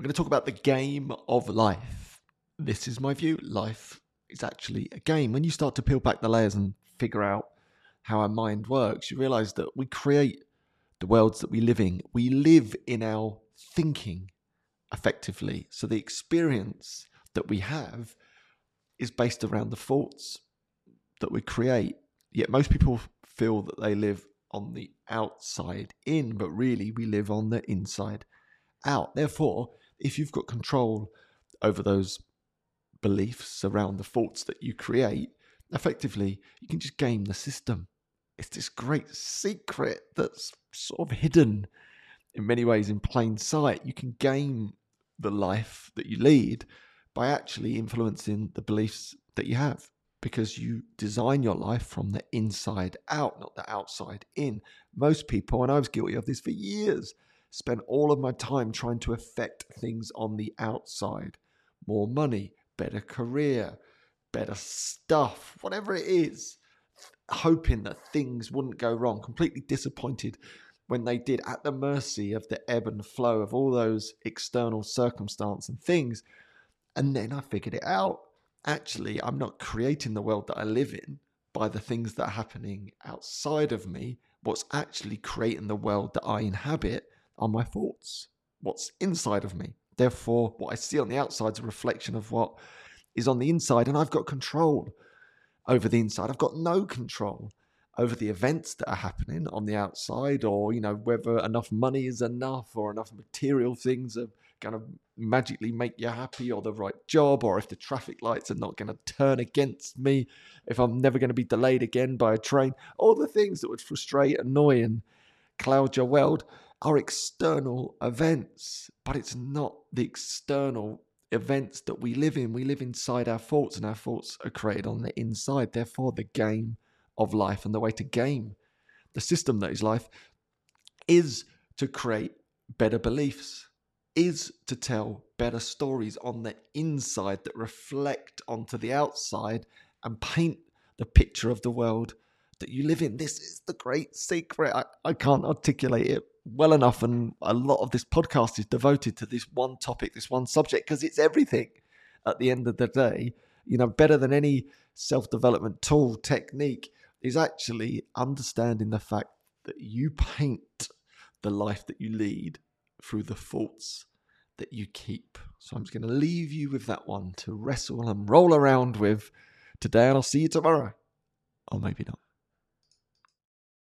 We're going to talk about the game of life. This is my view. Life is actually a game. When you start to peel back the layers and figure out how our mind works, you realize that we create the worlds that we live in. We live in our thinking effectively. So the experience that we have is based around the thoughts that we create. Yet most people feel that they live on the outside in, but really we live on the inside out. Therefore, if you've got control over those beliefs around the thoughts that you create, effectively you can just game the system. It's this great secret that's sort of hidden in many ways in plain sight. You can game the life that you lead by actually influencing the beliefs that you have because you design your life from the inside out, not the outside in. Most people, and I was guilty of this for years, spend all of my time trying to affect things on the outside more money, better career, better stuff, whatever it is, hoping that things wouldn't go wrong, completely disappointed when they did, at the mercy of the ebb and flow of all those external circumstance and things. And then I figured it out. Actually, I'm not creating the world that I live in by the things that are happening outside of me. What's actually creating the world that I inhabit are my thoughts, what's inside of me. Therefore, what I see on the outside is a reflection of what is on the inside, and I've got control over the inside. I've got no control over the events that are happening on the outside or you know whether enough money is enough or enough material things are going to magically make you happy or the right job or if the traffic lights are not going to turn against me if i'm never going to be delayed again by a train all the things that would frustrate annoy and cloud your world are external events but it's not the external events that we live in we live inside our thoughts and our thoughts are created on the inside therefore the game of life and the way to game the system that is life is to create better beliefs, is to tell better stories on the inside that reflect onto the outside and paint the picture of the world that you live in. This is the great secret. I, I can't articulate it well enough. And a lot of this podcast is devoted to this one topic, this one subject, because it's everything at the end of the day. You know, better than any self development tool, technique, is actually understanding the fact that you paint the life that you lead through the thoughts that you keep. So I'm just going to leave you with that one to wrestle and roll around with today, and I'll see you tomorrow. Or maybe not.